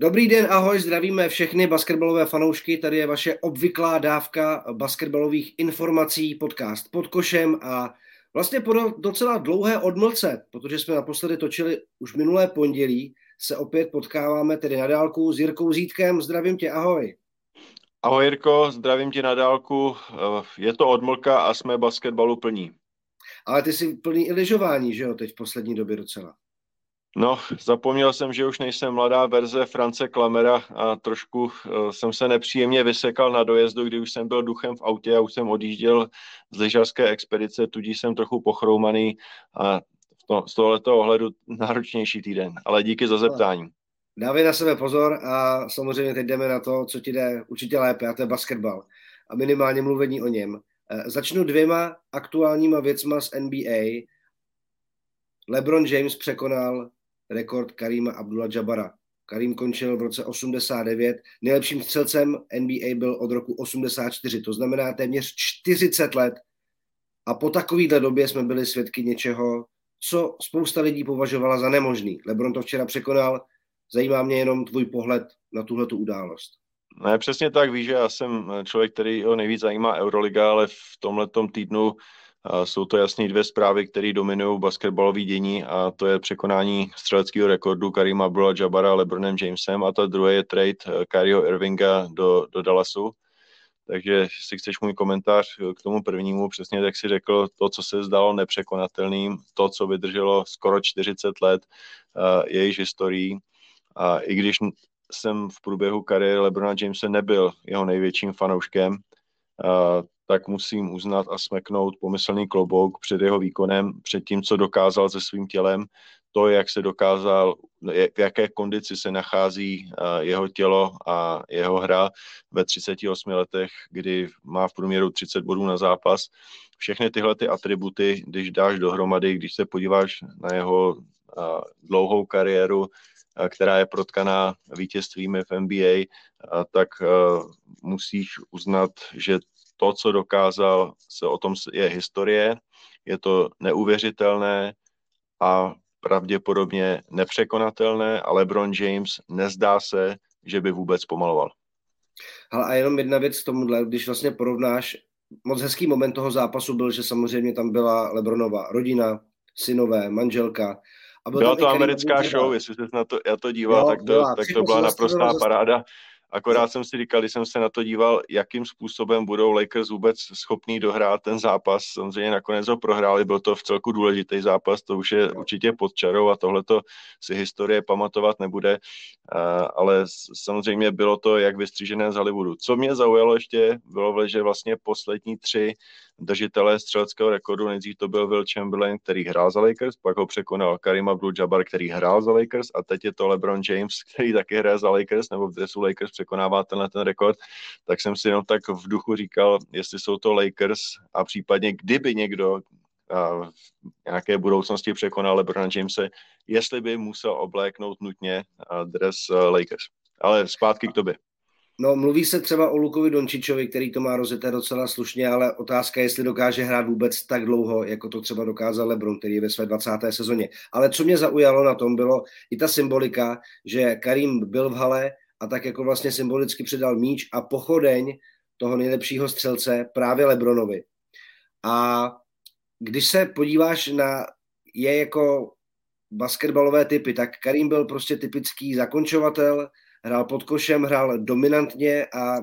Dobrý den, ahoj, zdravíme všechny basketbalové fanoušky. Tady je vaše obvyklá dávka basketbalových informací, podcast pod košem a vlastně po docela dlouhé odmlce, protože jsme naposledy točili už minulé pondělí, se opět potkáváme tedy na dálku s Jirkou Zítkem. Zdravím tě, ahoj. Ahoj Jirko, zdravím tě na dálku. Eh, je to odmlka a jsme basketbalu plní. Ale ty jsi plný i lyžování, že jo, teď v poslední době docela. No, zapomněl jsem, že už nejsem mladá verze France Klamera a trošku uh, jsem se nepříjemně vysekal na dojezdu, kdy už jsem byl duchem v autě a už jsem odjížděl z lyžařské expedice, tudíž jsem trochu pochroumaný a to, z tohoto ohledu náročnější týden. Ale díky za zeptání. Dávej na sebe pozor a samozřejmě teď jdeme na to, co ti jde určitě lépe, a to je basketbal. A minimálně mluvení o něm. Eh, začnu dvěma aktuálníma věcma z NBA. LeBron James překonal rekord Karima Abdullah Jabara. Karim končil v roce 89. Nejlepším střelcem NBA byl od roku 84, to znamená téměř 40 let. A po takovéhle době jsme byli svědky něčeho, co spousta lidí považovala za nemožný. LeBron to včera překonal. Zajímá mě jenom tvůj pohled na tuhle událost. Ne, přesně tak, víš, že já jsem člověk, který ho nejvíc zajímá Euroliga, ale v tomhle týdnu jsou to jasně dvě zprávy, které dominují basketbalový dění a to je překonání střeleckého rekordu Karima Abdullah Jabara LeBronem Jamesem a ta druhé je trade eh, Kyrio Irvinga do, do Dallasu. Takže jestli chceš můj komentář k tomu prvnímu, přesně tak si řekl, to, co se zdalo nepřekonatelným, to, co vydrželo skoro 40 let uh, jejich historií. A i když jsem v průběhu kariéry Lebrona Jamesa nebyl jeho největším fanouškem, tak musím uznat a smeknout pomyslný klobouk před jeho výkonem, před tím, co dokázal se svým tělem, to, jak se dokázal, v jaké kondici se nachází jeho tělo a jeho hra ve 38 letech, kdy má v průměru 30 bodů na zápas. Všechny tyhle ty atributy, když dáš dohromady, když se podíváš na jeho dlouhou kariéru, která je protkaná vítězstvími v NBA, tak musíš uznat, že to, co dokázal, se o tom je historie, je to neuvěřitelné a pravděpodobně nepřekonatelné a LeBron James nezdá se, že by vůbec pomaloval. Ale a jenom jedna věc tomuhle, když vlastně porovnáš, moc hezký moment toho zápasu byl, že samozřejmě tam byla Lebronova rodina, synové, manželka. A byl byla to americká show, jestli se na to, já to díval, jo, tak to, byla, tak to byla naprostá paráda. Akorát jsem si říkal, když jsem se na to díval, jakým způsobem budou Lakers vůbec schopní dohrát ten zápas. Samozřejmě nakonec ho prohráli, byl to v celku důležitý zápas, to už je určitě pod čarou a tohle to si historie pamatovat nebude, ale samozřejmě bylo to jak vystřížené z Hollywoodu. Co mě zaujalo ještě, bylo, že vlastně poslední tři držitelé střeleckého rekordu. Nejdřív to byl Will Chamberlain, který hrál za Lakers, pak ho překonal Karim Abdul-Jabbar, který hrál za Lakers a teď je to LeBron James, který taky hraje za Lakers, nebo v dresu Lakers překonává tenhle ten rekord. Tak jsem si jenom tak v duchu říkal, jestli jsou to Lakers a případně kdyby někdo v nějaké budoucnosti překonal LeBron Jamese, jestli by musel obléknout nutně dres Lakers. Ale zpátky k tobě. No, mluví se třeba o Lukovi Dončičovi, který to má rozjeté docela slušně, ale otázka je, jestli dokáže hrát vůbec tak dlouho, jako to třeba dokázal LeBron, který je ve své 20. sezóně. Ale co mě zaujalo na tom, bylo i ta symbolika, že Karim byl v hale a tak jako vlastně symbolicky předal míč a pochodeň toho nejlepšího střelce právě Lebronovi. A když se podíváš na je jako basketbalové typy, tak Karim byl prostě typický zakončovatel, hrál pod košem, hrál dominantně a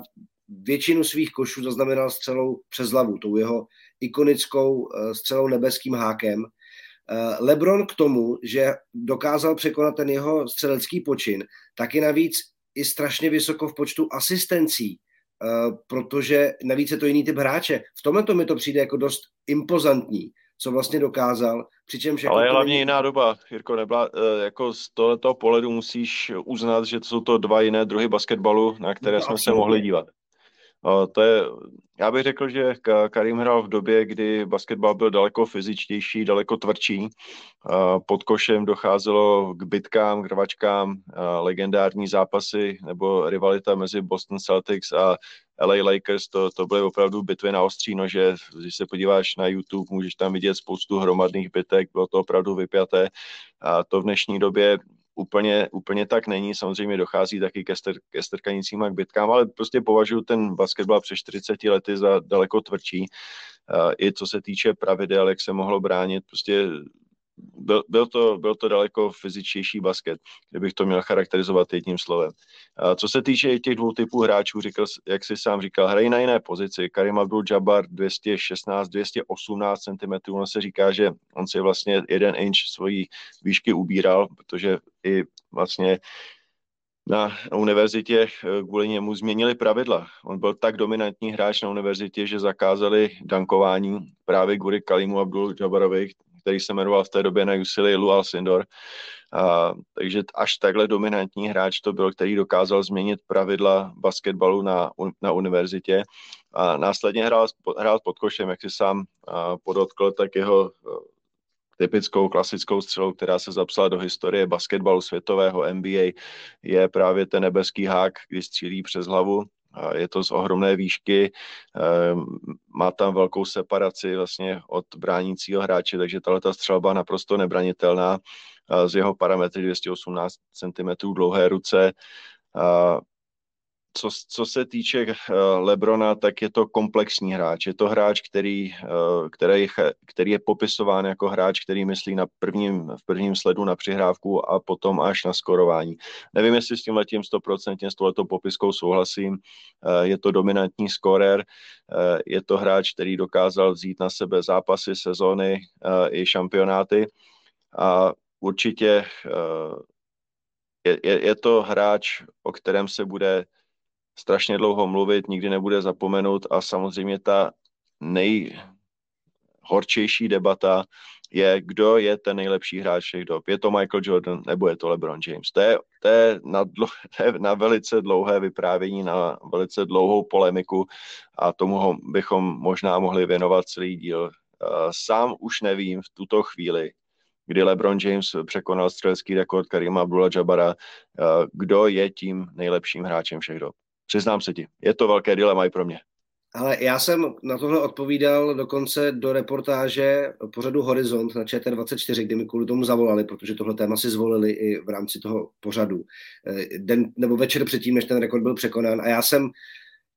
většinu svých košů zaznamenal střelou přes hlavu, tou jeho ikonickou eh, střelou nebeským hákem. Eh, Lebron k tomu, že dokázal překonat ten jeho střelecký počin, taky navíc i strašně vysoko v počtu asistencí, eh, protože navíc je to jiný typ hráče. V tomhle to mi to přijde jako dost impozantní co vlastně dokázal. Přičemž jako Ale je hlavně jiná doba, Jirko, nebyla, eh, jako z tohoto pohledu musíš uznat, že to jsou to dva jiné druhy basketbalu, na které no, jsme absolutně. se mohli dívat. To je, já bych řekl, že Karim hrál v době, kdy basketbal byl daleko fyzičtější, daleko tvrdší. Pod košem docházelo k bitkám, k rvačkám, legendární zápasy nebo rivalita mezi Boston Celtics a LA Lakers, to, to byly opravdu bitvy na ostří nože. Když se podíváš na YouTube, můžeš tam vidět spoustu hromadných bitek, bylo to opravdu vypjaté. A to v dnešní době úplně, úplně tak není. Samozřejmě dochází taky ke, str, ke strkanicím a k bitkám, ale prostě považuji ten basketbal přes 40 lety za daleko tvrdší. I co se týče pravidel, jak se mohlo bránit, prostě byl, byl, to, byl to daleko fyzičtější basket, kdybych to měl charakterizovat jedním slovem. A co se týče těch dvou typů hráčů, říkal, jak si sám říkal, hrají na jiné pozici. Karim Abdul-Jabbar 216, 218 cm, on se říká, že on si vlastně jeden inch svojí výšky ubíral, protože i vlastně na univerzitě eh, kvůli němu změnili pravidla. On byl tak dominantní hráč na univerzitě, že zakázali dankování právě kvůli Kalimu Abdul Jabarovi, který se jmenoval v té době na UCLA Lual Sindor. A, takže až takhle dominantní hráč to byl, který dokázal změnit pravidla basketbalu na, na univerzitě. A následně hrál, hrál pod košem, jak si sám podotkl, tak jeho typickou klasickou střelou, která se zapsala do historie basketbalu světového NBA, je právě ten nebeský hák, kdy střílí přes hlavu je to z ohromné výšky, ehm, má tam velkou separaci vlastně od bránícího hráče, takže tahle střelba naprosto nebranitelná z jeho parametry 218 cm dlouhé ruce co, co se týče uh, Lebrona, tak je to komplexní hráč. Je to hráč, který, uh, který, který je popisován jako hráč, který myslí na prvním, v prvním sledu na přihrávku a potom až na skorování. Nevím, jestli s tím letím 100% s touhletou popiskou souhlasím. Uh, je to dominantní skorer, je to hráč, který dokázal vzít na sebe zápasy, sezóny i šampionáty a určitě je, je, je to hráč, o kterém se bude strašně dlouho mluvit, nikdy nebude zapomenout a samozřejmě ta nejhorčejší debata je, kdo je ten nejlepší hráč všech dob. Je to Michael Jordan nebo je to LeBron James. To je, to je, na, dlo, to je na velice dlouhé vyprávění, na velice dlouhou polemiku a tomu ho bychom možná mohli věnovat celý díl. Sám už nevím v tuto chvíli, kdy LeBron James překonal střelecký rekord Karima Abdullah-Jabara, kdo je tím nejlepším hráčem všech dob. Přiznám se ti, je to velké dilema i pro mě. Ale já jsem na tohle odpovídal dokonce do reportáže pořadu Horizont na ČT24, kdy mi kvůli tomu zavolali, protože tohle téma si zvolili i v rámci toho pořadu. Eh, den nebo večer předtím, než ten rekord byl překonán. A já jsem,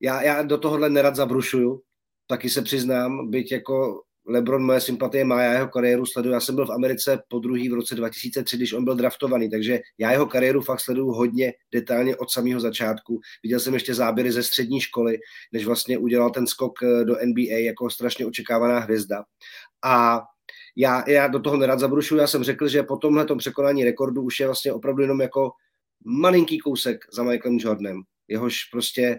já, já do tohohle nerad zabrušuju, taky se přiznám, byť jako LeBron moje sympatie má, já jeho kariéru sleduju. Já jsem byl v Americe po druhý v roce 2003, když on byl draftovaný, takže já jeho kariéru fakt sleduju hodně detailně od samého začátku. Viděl jsem ještě záběry ze střední školy, než vlastně udělal ten skok eh, do NBA jako strašně očekávaná hvězda. A já, já do toho nerad zabrušuju, já jsem řekl, že po tomhle překonání rekordu už je vlastně opravdu jenom jako malinký kousek za Michaelem Jordanem. Jehož prostě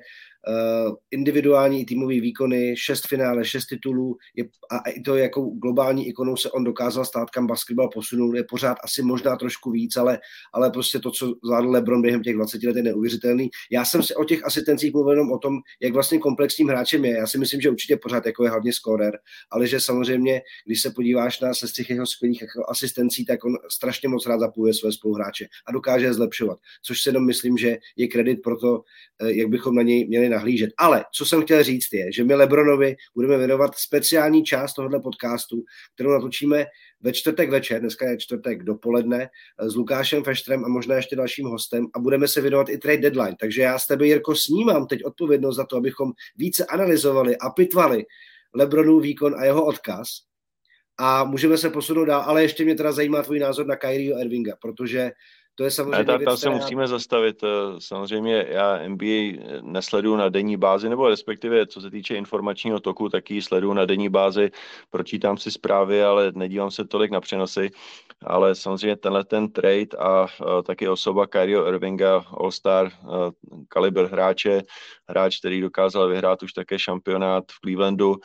individuální i týmový výkony, šest finále, šest titulů je, a i to, jakou globální ikonou se on dokázal stát, kam basketbal posunul, je pořád asi možná trošku víc, ale, ale prostě to, co zvládl LeBron během těch 20 let, je neuvěřitelný. Já jsem si o těch asistencích mluvil jenom o tom, jak vlastně komplexním hráčem je. Já si myslím, že určitě pořád jako je hlavně scorer, ale že samozřejmě, když se podíváš na sestřih jeho skvělých jako asistencí, tak on strašně moc rád zapojuje své spoluhráče a dokáže je zlepšovat. Což si jenom myslím, že je kredit pro to, eh, jak bychom na něj měli nahlížet. Ale co jsem chtěl říct je, že my Lebronovi budeme věnovat speciální část tohoto podcastu, kterou natočíme ve čtvrtek večer, dneska je čtvrtek dopoledne, s Lukášem Feštrem a možná ještě dalším hostem a budeme se věnovat i trade deadline. Takže já s tebe, Jirko, snímám teď odpovědnost za to, abychom více analyzovali a pitvali Lebronův výkon a jeho odkaz. A můžeme se posunout dál, ale ještě mě teda zajímá tvůj názor na Kyrie Irvinga, protože to je samozřejmě tam, tam se musíme zastavit. Eh, samozřejmě já NBA nesleduju na denní bázi, nebo respektive co se týče informačního toku, tak ji sleduju na denní bázi, pročítám si zprávy, ale nedívám se tolik na přenosy. Ale samozřejmě tenhle ten trade a, a taky osoba Kyrie Irvinga, All-Star, kalibr hráče, hráč, který dokázal vyhrát už také šampionát v Clevelandu,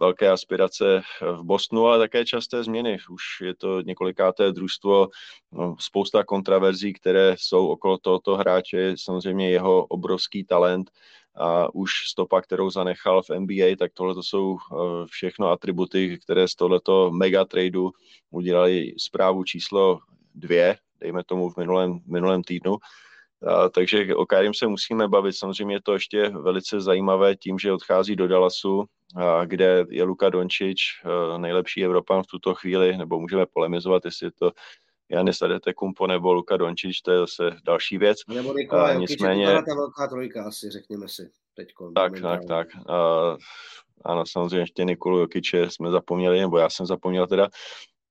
velké aspirace v Bostonu, ale také časté změny. Už je to několikáté družstvo, no, spousta kontraverzí, které jsou okolo tohoto hráče, samozřejmě jeho obrovský talent a už stopa, kterou zanechal v NBA, tak tohle to jsou e, všechno atributy, které z tohoto mega tradu udělali zprávu číslo dvě, dejme tomu v minulém, minulém týdnu. A, takže o Karim se musíme bavit. Samozřejmě je to ještě velice zajímavé tím, že odchází do Dallasu, kde je Luka Dončič, eh, nejlepší Evropan v tuto chvíli, nebo můžeme polemizovat, jestli je to Janis Adetekumpo nebo Luka Dončič, to je zase další věc. Nebo Nikola nicméně... je ta velká trojka asi, řekněme si teď. Tak, tak, tak. Uh, ano, samozřejmě ještě Nikolu Jokiče jsme zapomněli, nebo já jsem zapomněl teda.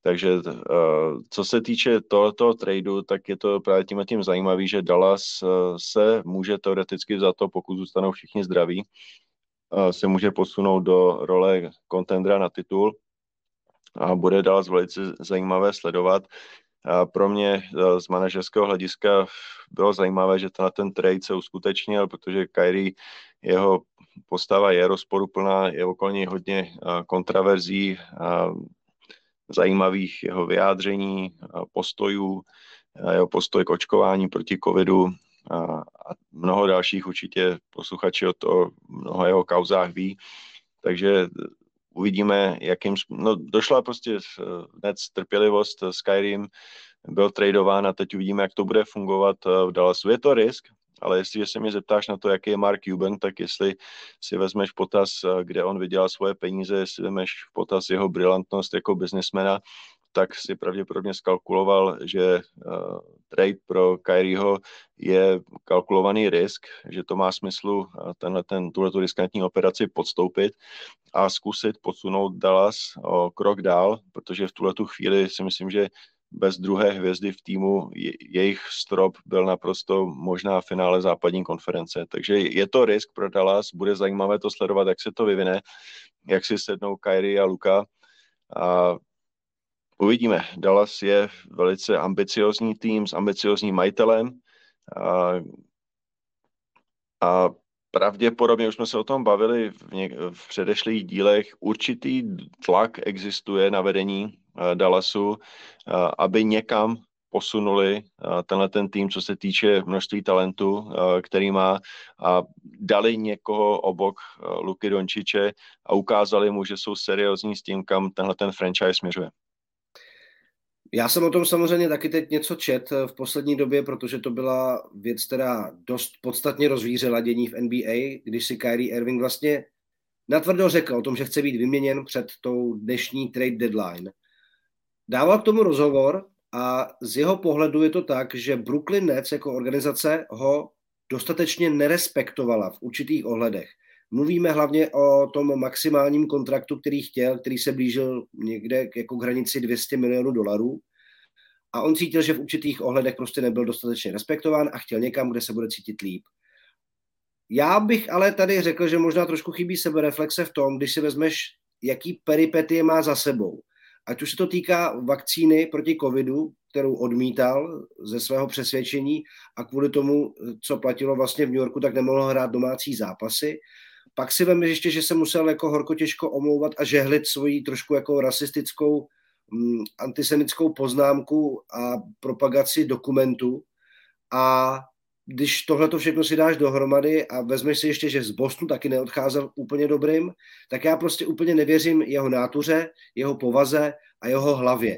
Takže uh, co se týče tohoto tradu, tak je to právě tím tím zajímavý, že Dallas uh, se může teoreticky za to, pokud zůstanou všichni zdraví, uh, se může posunout do role kontendera na titul a bude Dallas velice zajímavé sledovat. A pro mě z manažerského hlediska bylo zajímavé, že na ten trade se uskutečnil, protože Kyrie, jeho postava je rozporuplná, je okolo hodně kontraverzí, zajímavých jeho vyjádření, postojů, jeho postoj k očkování proti covidu a mnoho dalších určitě posluchači o to mnoho jeho kauzách ví. Takže uvidíme, jakým... No, došla prostě hned trpělivost Skyrim, byl tradován a teď uvidíme, jak to bude fungovat v Dallasu. Je to risk, ale jestliže se mě zeptáš na to, jaký je Mark Cuban, tak jestli si vezmeš potaz, kde on vydělal svoje peníze, jestli vezmeš potaz jeho brilantnost jako biznesmena, tak si pravděpodobně skalkuloval, že uh, trade pro Kyrieho je kalkulovaný risk, že to má smyslu uh, tenhle, ten, tuhletu riskantní operaci podstoupit a zkusit posunout Dallas o krok dál, protože v tuhle chvíli si myslím, že bez druhé hvězdy v týmu jejich strop byl naprosto možná finále západní konference. Takže je to risk pro Dallas, bude zajímavé to sledovat, jak se to vyvine, jak si sednou Kyrie a Luka. A uvidíme. Dallas je velice ambiciozní tým s ambiciozním majitelem a, a pravděpodobně, už jsme se o tom bavili v, něk- v předešlých dílech, určitý tlak existuje na vedení Dallasu, eh, aby někam posunuli eh, tenhle ten tým, co se týče množství talentu, který má a dali někoho obok Luky Dončiče a ukázali mu, že jsou seriózní s tím, kam tenhle ten franchise směřuje. Já jsem o tom samozřejmě taky teď něco čet v poslední době, protože to byla věc, která dost podstatně rozvířila dění v NBA, když si Kyrie Irving vlastně natvrdo řekl o tom, že chce být vyměněn před tou dnešní trade deadline dával k tomu rozhovor a z jeho pohledu je to tak, že Brooklyn Nets jako organizace ho dostatečně nerespektovala v určitých ohledech. Mluvíme hlavně o tom maximálním kontraktu, který chtěl, který se blížil někde jako k hranici 200 milionů dolarů. A on cítil, že v určitých ohledech prostě nebyl dostatečně respektován a chtěl někam, kde se bude cítit líp. Já bych ale tady řekl, že možná trošku chybí sebereflexe v tom, když si vezmeš, jaký peripetie má za sebou ať už se to týká vakcíny proti covidu, kterou odmítal ze svého přesvědčení a kvůli tomu, co platilo vlastně v New Yorku, tak nemohl hrát domácí zápasy. Pak si veme ještě, že se musel jako horko těžko omlouvat a žehlit svoji trošku jako rasistickou mm, antisemickou poznámku a propagaci dokumentu. A když tohle to všechno si dáš dohromady a vezmeš si ještě, že z Bostonu taky neodcházel úplně dobrým, tak já prostě úplně nevěřím jeho nátuře, jeho povaze a jeho hlavě.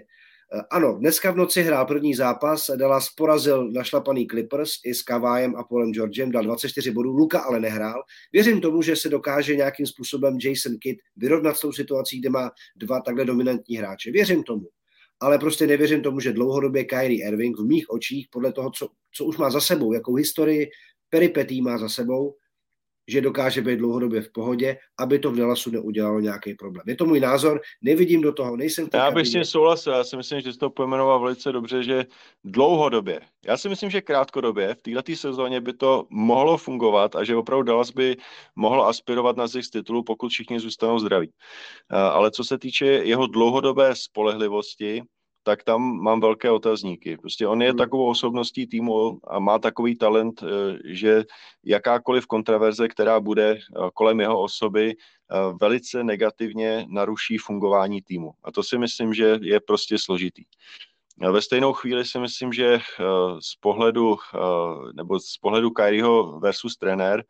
Eh, ano, dneska v noci hrál první zápas, Dallas porazil našlapaný Clippers i s Kavájem a Paulem Georgem, dal 24 bodů, Luka ale nehrál. Věřím tomu, že se dokáže nějakým způsobem Jason Kidd vyrovnat s tou situací, kde má dva takhle dominantní hráče. Věřím tomu ale prostě nevěřím tomu, že dlouhodobě Kyrie Irving v mých očích, podle toho, co, co už má za sebou, jakou historii peripetí má za sebou, že dokáže být dlouhodobě v pohodě, aby to v Dallasu neudělalo nějaký problém. Je to můj názor, nevidím do toho, nejsem... Já bych s tím souhlasil, já si myslím, že jsi to pojmenoval velice dobře, že dlouhodobě, já si myslím, že krátkodobě v této sezóně by to mohlo fungovat a že opravdu Dallas by mohl aspirovat na zisk titulu, pokud všichni zůstanou zdraví. Ale co se týče jeho dlouhodobé spolehlivosti, tak tam mám velké otazníky. Prostě on je hmm. takovou osobností týmu a má takový talent, eh, že jakákoliv kontraverze, která bude eh, kolem jeho osoby, eh, velice negativně naruší fungování týmu. A to si myslím, že je prostě složitý. Ve stejnou chvíli si myslím, že z pohledu, nebo z pohledu Kyrieho versus trenér,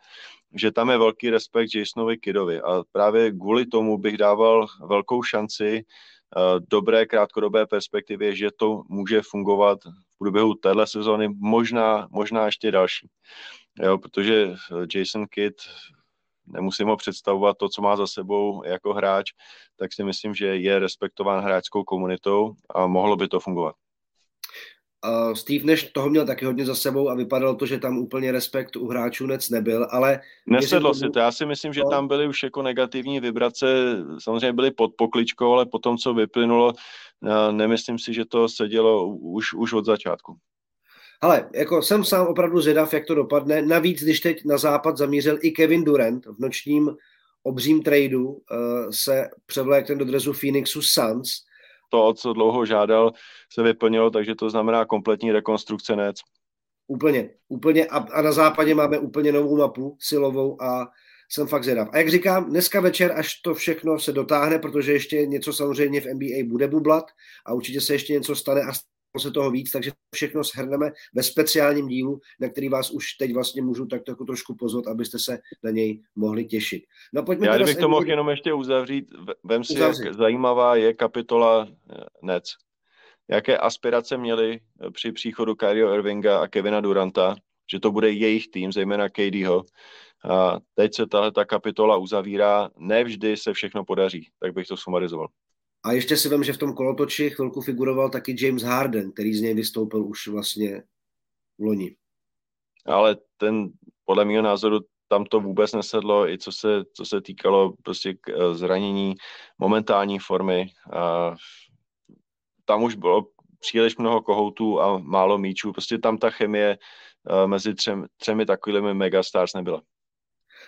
že tam je velký respekt Jasonovi Kidovi a právě kvůli tomu bych dával velkou šanci dobré krátkodobé perspektivě, že to může fungovat v průběhu téhle sezóny, možná, možná ještě další. Jo, protože eh, Jason Kidd, nemusím ho představovat to, co má za sebou jako hráč, tak si myslím, že je respektován hráčskou komunitou a mohlo by to fungovat. Uh, Steve Nash toho měl taky hodně za sebou a vypadalo to, že tam úplně respekt u hráčů nec nebyl, ale... Nesedlo si to, já si myslím, že no. tam byly už jako negativní vibrace, samozřejmě byly pod pokličkou, ale potom, co vyplynulo, nemyslím si, že to sedělo už, už od začátku. Ale jako jsem sám opravdu zvědav, jak to dopadne. Navíc, když teď na západ zamířil i Kevin Durant v nočním obřím tradu, uh, se převlékl do drezu Phoenixu Suns, to, o co dlouho žádal, se vyplnilo, takže to znamená kompletní rekonstrukce NEC. Úplně, úplně a, a na západě máme úplně novou mapu silovou a jsem fakt zvědav. A jak říkám, dneska večer, až to všechno se dotáhne, protože ještě něco samozřejmě v NBA bude bublat a určitě se ještě něco stane a se toho víc, takže všechno shrneme ve speciálním dílu, na který vás už teď vlastně můžu tak jako trošku pozvat, abyste se na něj mohli těšit. No, pojďme Já bych to mohl jenom ještě uzavřít, vem si, uzavřít. jak zajímavá je kapitola eh, NEC. Jaké aspirace měli eh, při příchodu Kyrie Irvinga a Kevina Duranta, že to bude jejich tým, zejména KDho. A teď se tahle ta kapitola uzavírá, nevždy se všechno podaří, tak bych to sumarizoval. A ještě si vím, že v tom kolotoči chvilku figuroval taky James Harden, který z něj vystoupil už vlastně v loni. Ale ten, podle mého názoru, tam to vůbec nesedlo, i co se, co se týkalo prostě eh, zranění, momentální formy. A tam už bylo příliš mnoho kohoutů a málo míčů. Prostě tam ta chemie eh, mezi třem, třemi takovými megastars nebyla.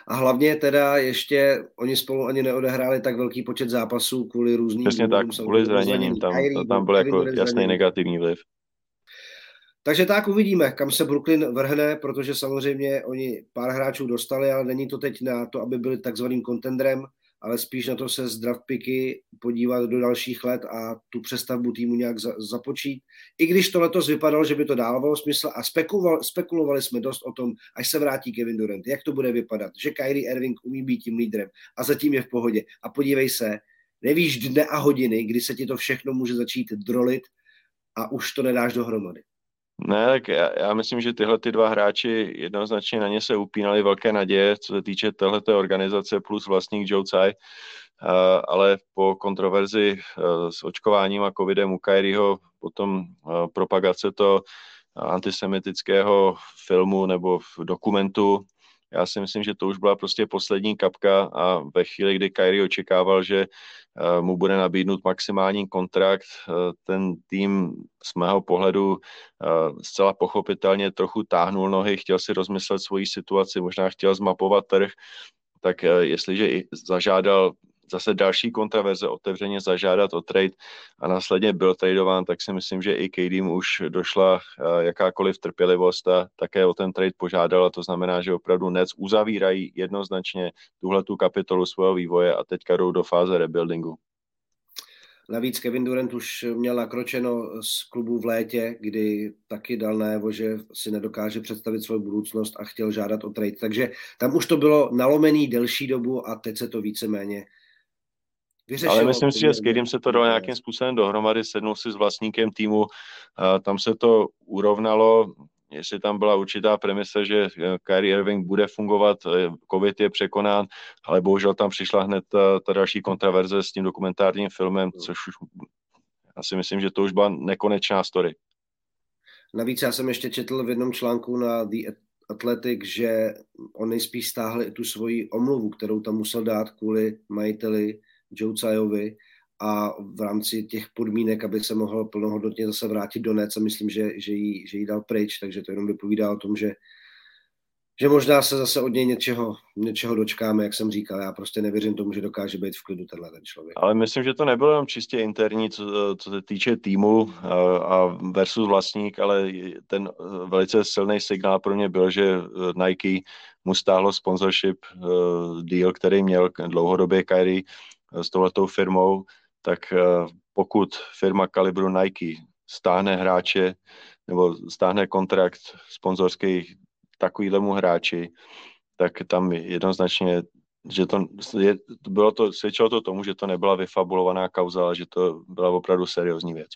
A hlavně teda ještě oni spolu ani neodehráli tak velký počet zápasů kvůli různým... Přesně tak, kvůli zraněním, tam, tam byl jako jasný negativní vliv. Takže tak uvidíme, kam se Brooklyn vrhne, protože samozřejmě oni pár hráčů dostali, ale není to teď na to, aby byli takzvaným kontendrem ale spíš na to se z draft picky podívat do dalších let a tu přestavbu týmu nějak za, započít. I když to letos vypadalo, že by to dávalo smysl a spekulovali, spekulovali jsme dost o tom, až se vrátí Kevin Durant, jak to bude vypadat, že Kyrie Irving umí být tím lídrem a zatím je v pohodě. A podívej se, nevíš dne a hodiny, kdy se ti to všechno může začít drolit a už to nedáš dohromady. Ne, tak já, já myslím, že tyhle ty dva hráči jednoznačně na ně se upínali velké naděje, co se týče téhleté organizace plus vlastník Joe Tsai, ale po kontroverzi uh, s očkováním a covidem u Kyrieho, potom uh, propagace to antisemitického filmu nebo dokumentu já si myslím, že to už byla prostě poslední kapka a ve chvíli, kdy Kyrie očekával, že eh, mu bude nabídnut maximální kontrakt, eh, ten tým z mého pohledu eh, zcela pochopitelně trochu táhnul nohy, chtěl si rozmyslet svoji situaci, možná chtěl zmapovat trh, tak jestliže i zažádal zase další kontraverze otevřeně zažádat o trade a následně byl tradován, tak si myslím, že i KD už došla eh, jakákoliv trpělivost a také o ten trade požádala. To znamená, že opravdu Nets uzavírají jednoznačně tuhle tu kapitolu svého vývoje a teďka jdou do fáze rebuildingu. Navíc Kevin Durant už měl nakročeno z klubu v létě, kdy taky dal najevo, že si nedokáže představit svou budoucnost a chtěl žádat o trade. Takže tam už to bylo nalomený delší dobu a teď se to víceméně vyřešilo. Ale myslím si, že s Kedem se to dalo nějakým způsobem dohromady, sednul si s vlastníkem týmu, tam se to urovnalo, jestli tam byla určitá premisa, že eh, Kyrie Irving bude fungovat, eh, covid je překonán, ale bohužel tam přišla hned ta, ta další kontraverze s tím dokumentárním filmem, hmm. což už já si myslím, že to už byla nekonečná story. Navíc já jsem ještě četl v jednom článku na The Athletic, že on nejspíš stáhl i tu svoji omluvu, kterou tam musel dát kvůli majiteli Joe Cajovi a v rámci těch podmínek, aby se mohl plnohodnotně zase vrátit do Nec a myslím, že, že, jí, že jí dal pryč, takže to jenom vypovídá o tom, že, že možná se zase od něj něčeho, něčeho dočkáme, jak jsem říkal, já prostě nevěřím tomu, že dokáže být v klidu tenhle ten člověk. Ale myslím, že to nebylo jenom čistě interní, co, co se týče týmu a, a versus vlastník, ale ten velice silný signál pro mě byl, že Nike mu stáhlo sponsorship deal, který měl dlouhodobě Kyrie s touhletou firmou, tak eh, pokud firma kalibru Nike stáhne hráče nebo stáhne kontrakt sponzorský takovýhlemu hráči, tak tam jednoznačně, že to, je, bylo to, svědčilo to tomu, že to nebyla vyfabulovaná kauza, ale že to byla opravdu seriózní věc.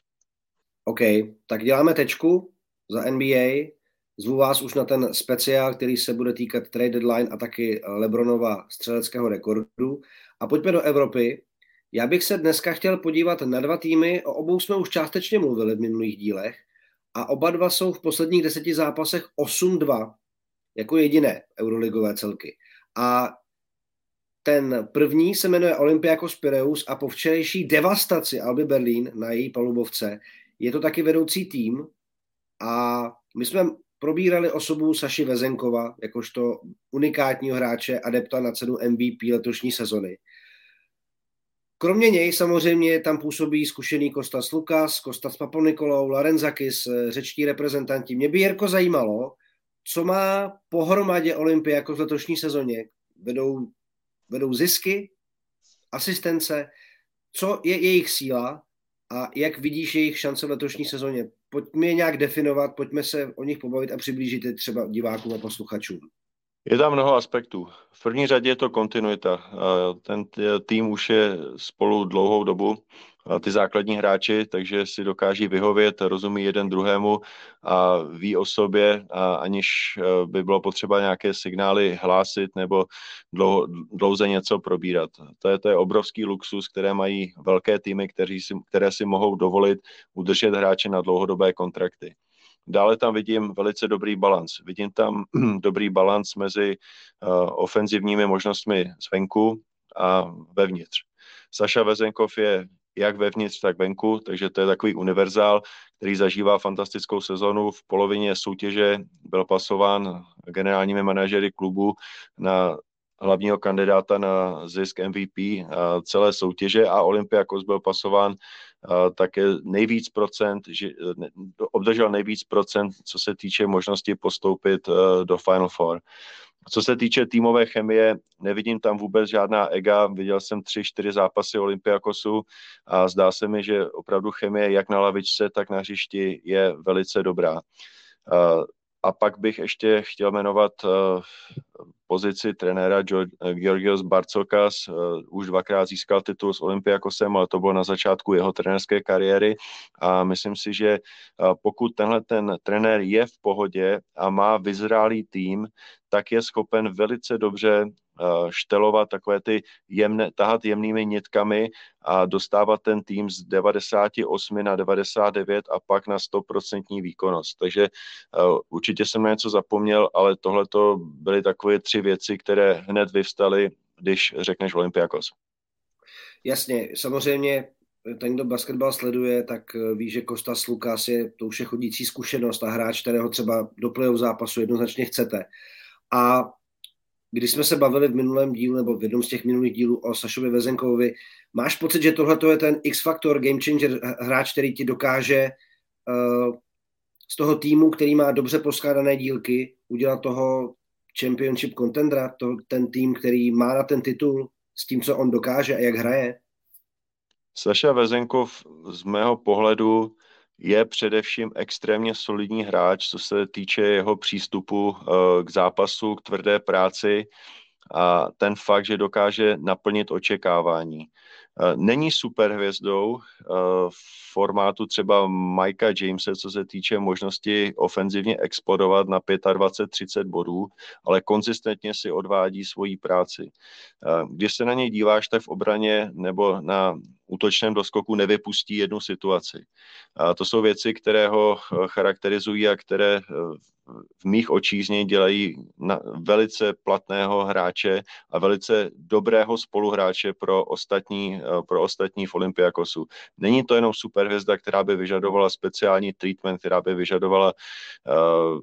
OK, tak děláme tečku za NBA. Zvu vás už na ten speciál, který se bude týkat trade deadline a taky Lebronova střeleckého rekordu. A pojďme do Evropy. Já bych se dneska chtěl podívat na dva týmy, o obou jsme už částečně mluvili v minulých dílech, a oba dva jsou v posledních deseti zápasech 8-2 jako jediné euroligové celky. A ten první se jmenuje Olympiakos Pireus a po včerejší devastaci Alby Berlín na její palubovce je to taky vedoucí tým a my jsme probírali osobu Saši Vezenkova jakožto unikátního hráče adepta na cenu MVP letošní sezony. Kromě něj samozřejmě tam působí zkušený Kostas Lukas, Kostas Paponikolou, Larenzakis, řečtí reprezentanti. Mě by Jirko zajímalo, co má pohromadě jako v letošní sezóně. Vedou, vedou zisky, asistence, co je jejich síla a jak vidíš jejich šance v letošní sezóně. Pojďme je nějak definovat, pojďme se o nich pobavit a přiblížit je třeba divákům a posluchačům. Je tam mnoho aspektů. V první řadě je to kontinuita. Ten tým už je spolu dlouhou dobu, ty základní hráči, takže si dokáží vyhovět, rozumí jeden druhému a ví o sobě, a aniž e, by bylo potřeba nějaké signály hlásit nebo dlouho, dlouze něco probírat. To je, to je obrovský luxus, které mají velké týmy, kteří si, které si mohou dovolit udržet hráče na dlouhodobé kontrakty. Dále tam vidím velice dobrý balans. Vidím tam dobrý balans mezi uh, ofenzivními možnostmi zvenku a vevnitř. Saša Vezenkov je jak vevnitř, tak venku, takže to je takový univerzál, který zažívá fantastickou sezonu. V polovině soutěže byl pasován generálními manažery klubu na hlavního kandidáta na zisk MVP celé soutěže a Olympiakos byl pasován také nejvíc procent, že obdržel nejvíc procent, co se týče možnosti postoupit e, do Final Four. Co se týče týmové chemie, nevidím tam vůbec žádná ega. Viděl jsem tři, čtyři zápasy Olympiakosu a zdá se mi, že opravdu chemie jak na lavičce, tak na hřišti je velice dobrá. A pak bych ještě chtěl jmenovat uh, pozici trenéra Georgios Barcokas. Uh, už dvakrát získal titul s Olympiakosem, ale to bylo na začátku jeho trenerské kariéry. A myslím si, že uh, pokud tenhle ten trenér je v pohodě a má vyzrálý tým, tak je schopen velice dobře Eh, štelovat takové ty jemné, tahat jemnými nitkami a dostávat ten tým z 98 na 99 a pak na 100% výkonnost. Takže uh, určitě jsem na něco zapomněl, ale tohle to byly takové tři věci, které hned vyvstaly, když řekneš Olympiakos. Jasně, samozřejmě ten, kdo basketbal sleduje, tak eh, ví, že Kostas Lukas je to už je chodící zkušenost a hráč, kterého třeba do play zápasu jednoznačně chcete. A když jsme se bavili v minulém dílu nebo v jednom z těch minulých dílů o Sašovi Vezenkovi, máš pocit, že tohle je ten X-faktor, game changer, hráč, který ti dokáže uh, z toho týmu, který má dobře poskládané dílky, udělat toho championship contendera, to, ten tým, který má na ten titul s tím, co on dokáže a jak hraje? Saša Vezenkov z mého pohledu je především extrémně solidní hráč, co se týče jeho přístupu eh, k zápasu, k tvrdé práci a ten fakt, že dokáže naplnit očekávání. Eh, není superhvězdou eh, v formátu třeba Mikea Jamesa, co se týče možnosti ofenzivně explodovat na 25-30 bodů, ale konzistentně si odvádí svoji práci. Když se na něj díváš, tak v obraně nebo na útočném doskoku nevypustí jednu situaci. A to jsou věci, které ho eh, charakterizují a které eh, v mých očích z něj dělají na velice platného hráče a velice dobrého spoluhráče pro ostatní, eh, pro ostatní v Olympiakosu. Není to jenom superhvězda, která by vyžadovala speciální treatment, která by vyžadovala uh,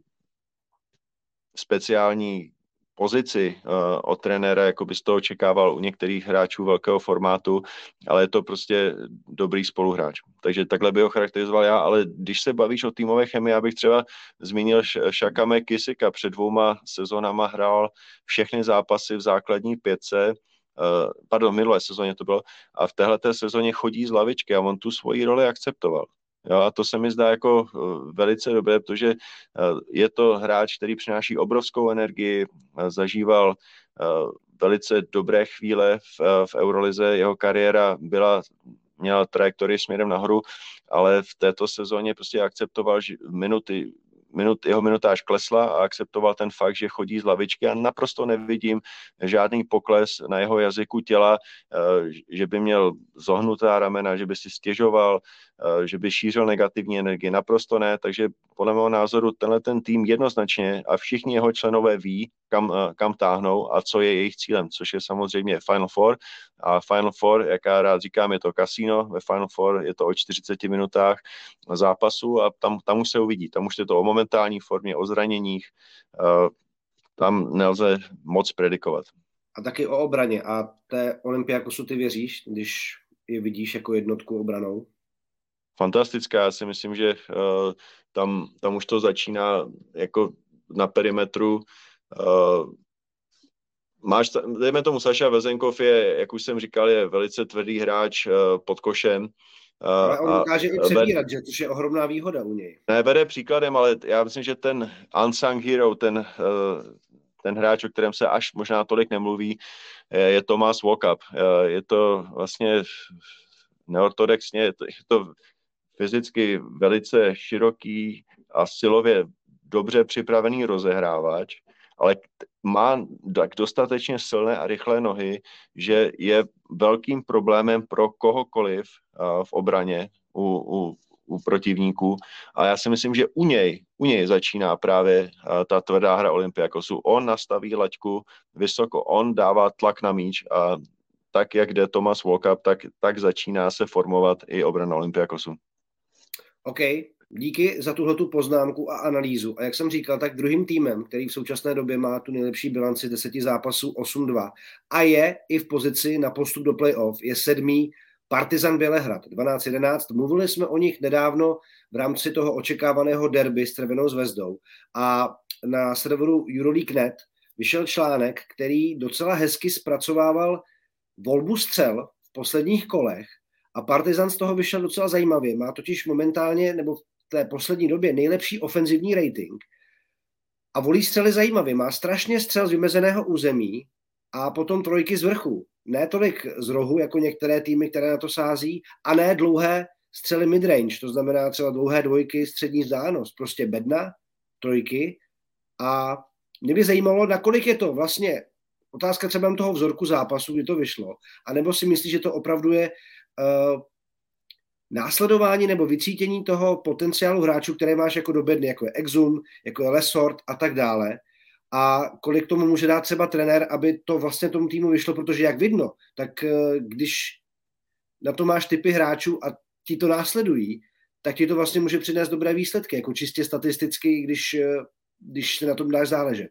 speciální pozici uh, od trenéra, jako bys to očekával u některých hráčů velkého formátu, ale je to prostě dobrý spoluhráč. Takže takhle by ho charakterizoval já, ale když se bavíš o týmové chemii, já bych třeba zmínil Šakame Kisika. Před dvouma sezónama hrál všechny zápasy v základní pětce, uh, pardon, minulé sezóně to bylo, a v téhle sezóně chodí z lavičky a on tu svoji roli akceptoval. Jo, a to se mi zdá jako eh, velice dobré, protože eh, je to hráč, který přináší obrovskou energii, eh, zažíval velice dobré chvíle v, v Eurolize, jeho kariéra byla měla trajektorii směrem nahoru, ale v této sezóně prostě akceptoval minuty, minut, jeho minutáž klesla a akceptoval ten fakt, že chodí z lavičky. A naprosto nevidím žádný pokles na jeho jazyku těla, že by měl zohnutá ramena, že by si stěžoval, že by šířil negativní energii. Naprosto ne, takže podle mého názoru tenhle ten tým jednoznačně a všichni jeho členové ví, kam, kam táhnou a co je jejich cílem, což je samozřejmě Final Four. A Final Four, jak já rád říkám, je to kasino, ve Final Four je to o 40 minutách zápasu a tam, tam už se uvidí. Tam už je to o momentální formě, o zraněních, tam nelze moc predikovat. A taky o obraně. A té Olympiakosu ty věříš, když je vidíš jako jednotku obranou? Fantastická, já si myslím, že uh, tam, tam už to začíná jako na perimetru. Uh, máš, dejme tomu, Saša Vezenkov je, jak už jsem říkal, je velice tvrdý hráč uh, pod košem. Ale on dokáže i přebírat, že, což je ohromná výhoda u něj. Ne, vede příkladem, ale já myslím, že ten unsung hero, ten, ten hráč, o kterém se až možná tolik nemluví, je Thomas Walkup. Je to vlastně neortodoxně, je to, je to fyzicky velice široký a silově dobře připravený rozehrávač, ale má tak dostatečně silné a rychlé nohy, že je velkým problémem pro kohokoliv v obraně u, u, u protivníků. A já si myslím, že u něj, u něj začíná právě ta tvrdá hra Olympiakosu. On nastaví laťku vysoko, on dává tlak na míč a tak, jak jde Thomas Walkup, tak, tak začíná se formovat i obrana Olympiakosu. OK, díky za tuhle tu poznámku a analýzu. A jak jsem říkal, tak druhým týmem, který v současné době má tu nejlepší bilanci deseti zápasů 8-2 a je i v pozici na postup do playoff, je sedmý Partizan Bělehrad 12-11. Mluvili jsme o nich nedávno v rámci toho očekávaného derby s Trvenou zvezdou a na serveru Euroleague.net vyšel článek, který docela hezky zpracovával volbu střel v posledních kolech a Partizan z toho vyšel docela zajímavě. Má totiž momentálně, nebo v té poslední době, nejlepší ofenzivní rating a volí střely zajímavě. Má strašně střel z vymezeného území a potom trojky z vrchu. Ne tolik z rohu, jako některé týmy, které na to sází, a ne dlouhé střely midrange, to znamená třeba dlouhé dvojky, střední vzdálenost, prostě bedna, trojky. A mě by zajímalo, nakolik je to vlastně otázka třeba toho vzorku zápasu, kdy to vyšlo, anebo si myslíš, že to opravdu je následování nebo vycítění toho potenciálu hráčů, které máš jako do bedny, jako je Exum, jako je Lesort a tak dále, a kolik tomu může dát třeba trenér, aby to vlastně tomu týmu vyšlo, protože jak vidno, tak eh, když na to máš typy hráčů a ti to následují, tak ti to vlastně může přinést dobré výsledky, jako čistě statisticky, když, eh, když se na tom dáš záležet.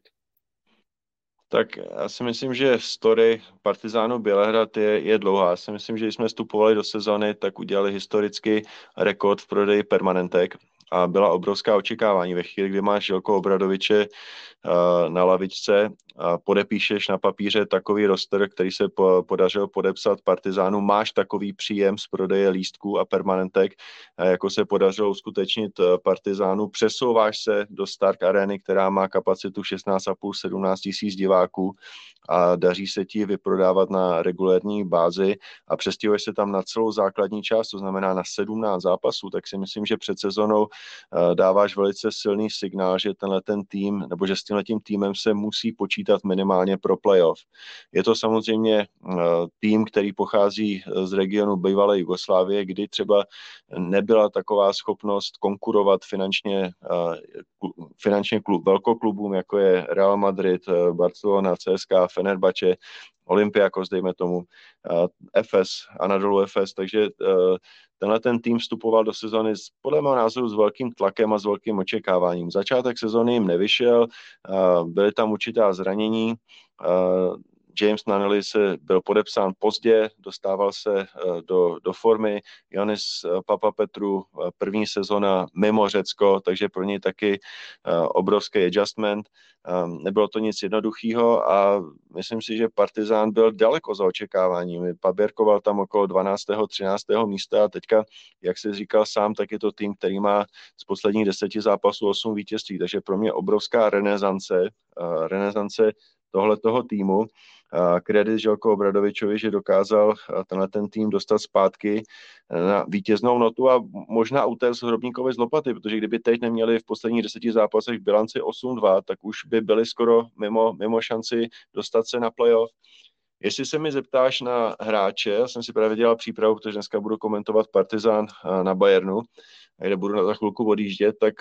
Tak já si myslím, že story Partizánu Bělehrad je, je dlouhá. Já si myslím, že když jsme vstupovali do sezony, tak udělali historicky rekord v prodeji permanentek a byla obrovská očekávání. Ve chvíli, kdy máš Želko Obradoviče uh, na lavičce podepíšeš na papíře takový roster, který se po, podařil podepsat Partizánu, máš takový příjem z prodeje lístků a permanentek, jako se podařilo uskutečnit uh, Partizánu, přesouváš se do Stark Areny, která má kapacitu 16,5-17 tisíc diváků a daří se ti vyprodávat na regulární bázi a přestěhuješ se tam na celou základní část, to znamená na 17 zápasů, tak si myslím, že před sezónou Eh, dáváš velice silný signál, že tenhle ten tým, nebo že s tímhle tím týmem se musí počítat minimálně pro playoff. Je to samozřejmě eh, tým, který pochází eh, z regionu bývalé Jugoslávie, kdy třeba nebyla taková schopnost konkurovat finančně, finančně klub, velkoklubům, jako je Real Madrid, Barcelona, CSK, Fenerbahce, Olympiakos, dejme tomu, FS, Anadolu FS, takže tenhle ten tým vstupoval do sezony s, podle mého názoru s velkým tlakem a s velkým očekáváním. Začátek sezony jim nevyšel, byly tam určitá zranění, James Nannelly se byl podepsán pozdě, dostával se do, do formy. Janis Papapetru první sezona mimo Řecko, takže pro něj taky obrovský adjustment. Ehm, nebylo to nic jednoduchého a myslím si, že Partizán byl daleko za očekáváním. Paběrkoval tam okolo 12. 13. místa a teďka, jak jsi říkal sám, tak je to tým, který má z posledních deseti zápasů 8 vítězství, takže pro mě obrovská renesance, eh, renesance tohle toho týmu kredit Želko Obradovičovi, že dokázal tenhle ten tým dostat zpátky na vítěznou notu a možná utéct Hrobníkovi z lopaty, protože kdyby teď neměli v posledních deseti zápasech bilanci 8-2, tak už by byli skoro mimo, mimo šanci dostat se na playoff. Jestli se mi zeptáš na hráče, já jsem si právě dělal přípravu, protože dneska budu komentovat Partizán na Bayernu, kde budu na za chvilku odjíždět, tak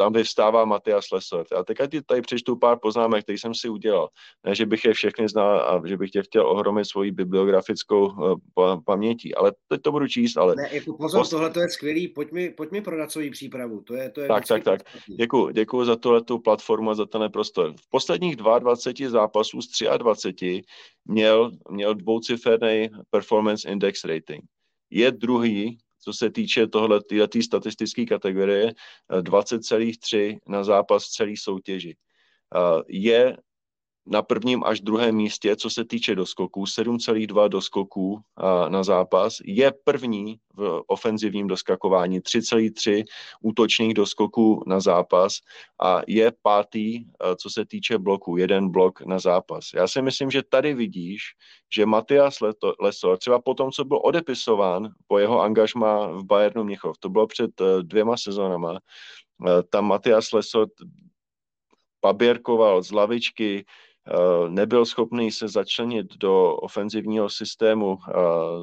tam vyvstává Matias Lesort. A teďka ti tady přečtu pár poznámek, které jsem si udělal. Ne, že bych je všechny znal a že bych tě chtěl ohromit svoji bibliografickou uh, pamětí, ale teď to budu číst, ale... Ne, jako pozor, Post... tohle to je skvělý, pojď mi, pojď mi prodat svoji přípravu, to je, to je Tak, tak, tak, děkuji, děkuji za tuhle tu platformu a za ten prostor. V posledních 22 zápasů z 23 měl, měl dvouciferný performance index rating. Je druhý co se týče tohle, této statistické kategorie, 20,3 eh, na zápas celý soutěži. Eh, je na prvním až druhém místě, co se týče doskoků, 7,2 doskoků na zápas, je první v ofenzivním doskakování, 3,3 útočných doskoků na zápas a je pátý, co se týče bloku, jeden blok na zápas. Já si myslím, že tady vidíš, že Matias Lesor, třeba po tom, co byl odepisován po jeho angažma v Bayernu Měchov, to bylo před e, dvěma sezónama, e, tam Matias Lesor paběrkoval z lavičky, nebyl schopný se začlenit do ofenzivního systému, eh,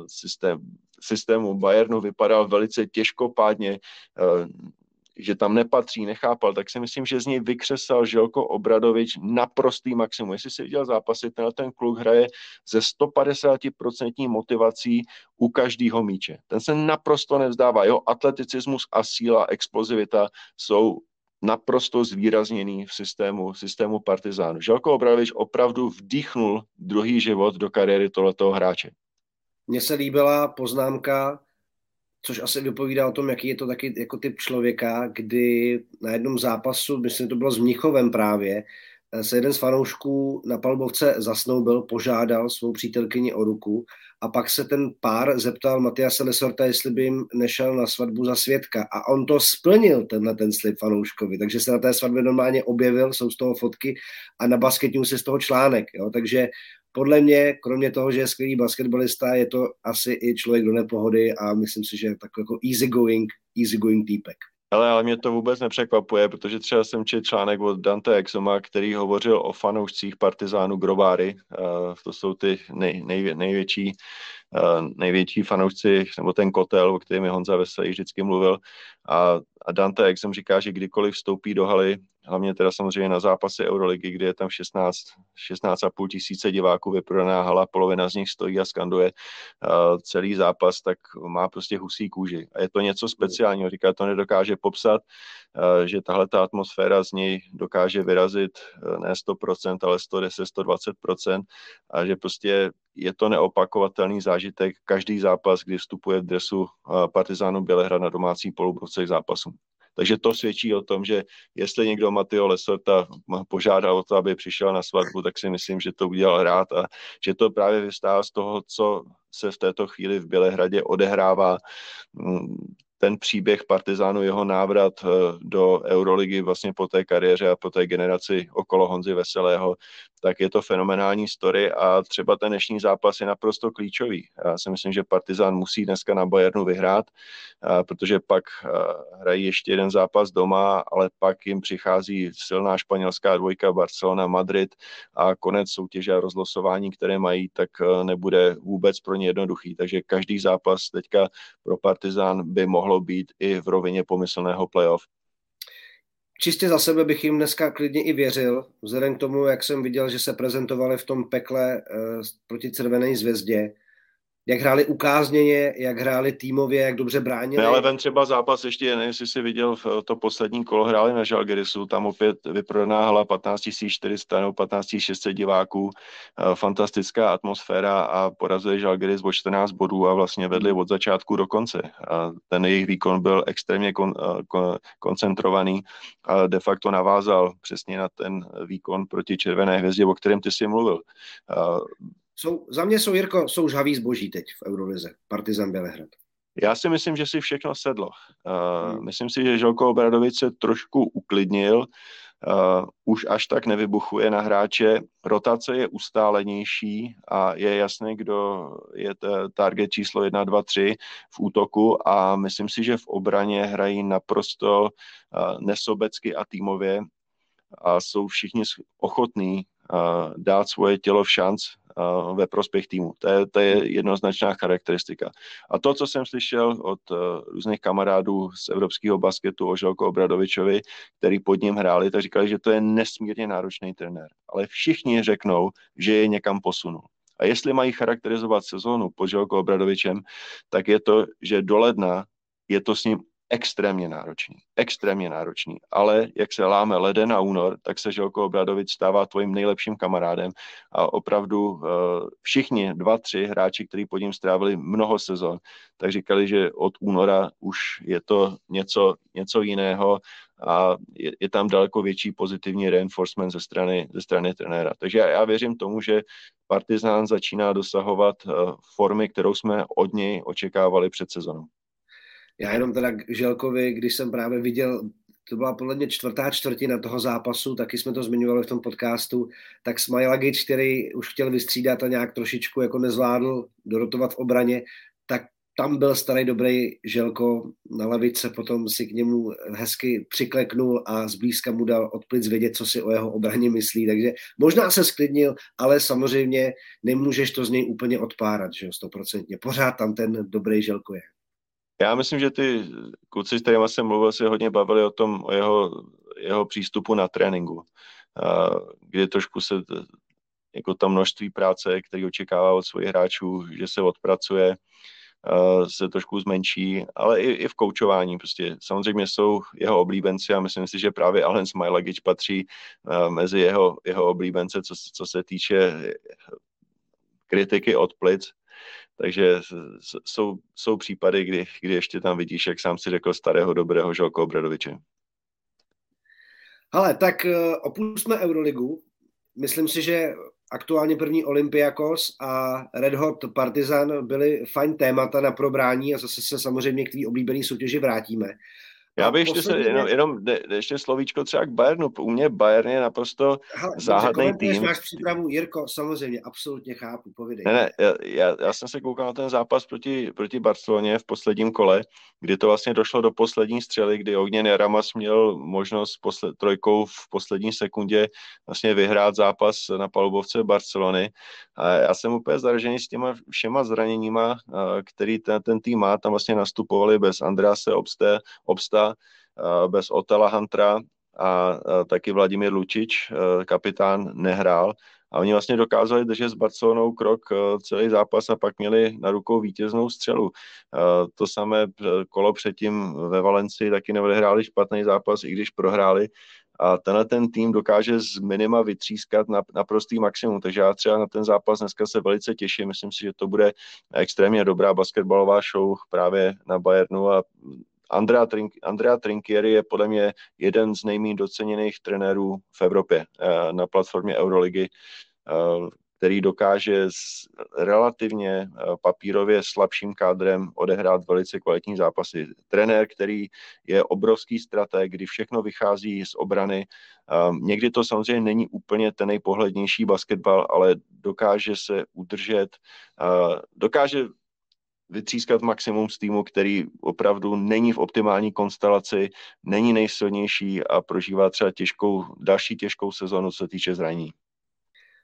systém, systému Bayernu, vypadal velice těžkopádně, eh, že tam nepatří, nechápal, tak si myslím, že z něj vykřesal Želko Obradovič naprostý maximum. Jestli si viděl zápasy, ten, ten kluk hraje ze 150% motivací u každého míče. Ten se naprosto nevzdává. Jeho atleticismus a síla, explozivita jsou naprosto zvýrazněný v systému, systému Partizánu. Želko Obradovič opravdu vdýchnul druhý život do kariéry tohoto hráče. Mně se líbila poznámka, což asi vypovídá o tom, jaký je to taky jako typ člověka, kdy na jednom zápasu, myslím, to bylo s Mnichovem právě, se jeden z fanoušků na palbovce zasnoubil, požádal svou přítelkyni o ruku a pak se ten pár zeptal Matiase Lesorta, jestli by jim nešel na svatbu za svědka a on to splnil, tenhle ten slib fanouškovi, takže se na té svatbě normálně objevil, jsou z toho fotky a na basketní se z toho článek, jo? takže podle mě, kromě toho, že je skvělý basketbalista, je to asi i člověk do nepohody a myslím si, že je takový jako easy going, easy going týpek. Ale, ale mě to vůbec nepřekvapuje, protože třeba jsem četl článek od Dante Exoma, který hovořil o fanoušcích partizánů Grobáry. Uh, to jsou ty nej, nej, největší, uh, největší fanoušci, nebo ten kotel, o kterém Honza Veselý vždycky mluvil. A, a Dante Exum říká, že kdykoliv vstoupí do haly, hlavně teda samozřejmě na zápasy Euroligy, kde je tam 16, 16,5 tisíce diváků, vyprodaná hala, polovina z nich stojí a skanduje celý zápas, tak má prostě husí kůži. A je to něco speciálního, říká, to nedokáže popsat, že tahle ta atmosféra z něj dokáže vyrazit uh, ne 100%, ale 110, 120% a že prostě je to neopakovatelný zážitek každý zápas, kdy vstupuje v dresu Partizánu Bělehrad na domácí polubrovcech zápasu. Takže to svědčí o tom, že jestli někdo Mateo Lesorta požádal o to, aby přišel na svatbu, tak si myslím, že to udělal rád a že to právě vystává z toho, co se v této chvíli v Bělehradě odehrává ten příběh Partizánu, jeho návrat eh, do Euroligy vlastně po té kariéře a po té generaci okolo Honzy Veselého, tak je to fenomenální story a třeba ten dnešní zápas je naprosto klíčový. Já si myslím, že Partizán musí dneska na Bayernu vyhrát, eh, protože pak eh, hrají ještě jeden zápas doma, ale pak jim přichází silná španělská dvojka Barcelona, Madrid a konec soutěže a rozlosování, které mají, tak nebude vůbec pro ně jednoduchý. Takže každý zápas teďka pro Partizán by mohl mohlo být i v rovině pomyslného playoff. Čistě za sebe bych jim dneska klidně i věřil, vzhledem k tomu, jak jsem viděl, že se prezentovali v tom pekle uh, proti Červené zvězdě, jak hráli ukázněně, jak hráli týmově, jak dobře bránili. Ne, ale ten třeba zápas ještě, nevím, jestli si viděl to poslední kolo, hráli na Žalgirisu, tam opět vyprodaná hala 15 400 nebo 15 600 diváků, eh, fantastická atmosféra a porazili Žalgiris o 14 bodů a vlastně vedli od začátku do konce. A ten jejich výkon byl extrémně kon, eh, kon, koncentrovaný a de facto navázal přesně na ten výkon proti Červené hvězdě, o kterém ty jsi mluvil. Jsou, za mě jsou, Jirko, jsou žhaví zboží teď v Eurolize, Partizan Bělehrad. Já si myslím, že si všechno sedlo. Uh, hmm. Myslím si, že Žolko Obradovič se trošku uklidnil, uh, už až tak nevybuchuje na hráče. Rotace je ustálenější a je jasné, kdo je target číslo 1, 2, 3 v útoku a myslím si, že v obraně hrají naprosto uh, nesobecky a týmově a jsou všichni ochotní dát svoje tělo v šanc ve prospěch týmu. To je, to je jednoznačná charakteristika. A to, co jsem slyšel od různých kamarádů z evropského basketu o Želko Obradovičovi, který pod ním hráli, tak říkali, že to je nesmírně náročný trenér. Ale všichni řeknou, že je někam posunul. A jestli mají charakterizovat sezónu pod Želko Obradovičem, tak je to, že do ledna je to s ním extrémně náročný. Extrémně náročný. Ale jak se láme leden a únor, tak se Želko Obradovič stává tvojím nejlepším kamarádem a opravdu uh, všichni dva, tři hráči, kteří pod ním strávili mnoho sezon, tak říkali, že od února už je to něco, něco jiného a je, je tam daleko větší pozitivní reinforcement ze strany, ze strany trenéra. Takže já, já věřím tomu, že Partizán začíná dosahovat uh, formy, kterou jsme od něj očekávali před sezonou. Já jenom teda k Želkovi, když jsem právě viděl, to byla podle mě čtvrtá čtvrtina toho zápasu, taky jsme to zmiňovali v tom podcastu, tak Smajlagič, který už chtěl vystřídat a nějak trošičku jako nezvládl dorotovat v obraně, tak tam byl starý dobrý Želko na lavice, potom si k němu hezky přikleknul a zblízka mu dal odplic vědět, co si o jeho obraně myslí, takže možná se sklidnil, ale samozřejmě nemůžeš to z něj úplně odpárat, že jo, stoprocentně. Pořád tam ten dobrý Želko je. Já myslím, že ty kluci, s kterými jsem mluvil, se hodně bavili o tom, o jeho, jeho přístupu na tréninku, kde trošku se jako ta množství práce, který očekává od svých hráčů, že se odpracuje, se trošku zmenší, ale i, i v koučování. Prostě samozřejmě jsou jeho oblíbenci a myslím si, že právě Alen Smajlagič patří mezi jeho, jeho oblíbence, co, co se týče kritiky od plic takže jsou, jsou případy, kdy, kdy ještě tam vidíš, jak sám si řekl, starého dobrého Želko Obradoviče. Ale tak eh, opustíme Euroligu. Myslím si, že aktuálně první Olympiakos a Red Hot Partizan byly fajn témata na probrání a zase se samozřejmě k té oblíbené soutěži vrátíme. Já bych ještě, se, jenom, jenom de, ještě slovíčko třeba k Bayernu. U mě Bayern je naprosto Aha, záhadný tým. máš přípravu, Jirko, samozřejmě, absolutně chápu, povidej. Ne, ne, já, já jsem se koukal na ten zápas proti, proti Barceloně v posledním kole, kdy to vlastně došlo do poslední střely, kdy Ogněn Jaramas měl možnost posled, trojkou v poslední sekundě vlastně vyhrát zápas na palubovce Barcelony. A já jsem úplně zaražený s těma všema zraněníma, který ten, ten tým má. Tam vlastně nastupovali bez Andrease Obste, Obsta, Eh, bez Otela Huntera a taky Vladimír Lučič, eh, kapitán, nehrál. A oni vlastně dokázali držet s Barcelonou krok eh, celý zápas a pak měli na rukou vítěznou střelu. To samé kolo předtím ve Valencii taky neodehráli špatný zápas, i když prohráli. A tenhle ten tým dokáže z minima vytřískat na, na prostý maximum, takže já třeba na ten zápas dneska se velice těším. Myslím si, že to bude extrémně dobrá basketbalová show právě na Bayernu a Andrea, Trink, Andrea Trinkieri je podle mě jeden z nejméně doceněných trenérů v Evropě eh, na platformě Euroligy, eh, který dokáže s relativně eh, papírově slabším kádrem odehrát velice kvalitní zápasy. Trenér, který je obrovský strateg, kdy všechno vychází z obrany. Někdy to samozřejmě není úplně ten nejpohlednější basketbal, ale dokáže se udržet, dokáže vytřískat maximum z týmu, který opravdu není v optimální konstelaci, není nejsilnější a prožívá třeba těžkou, další těžkou sezonu, co se týče zranění.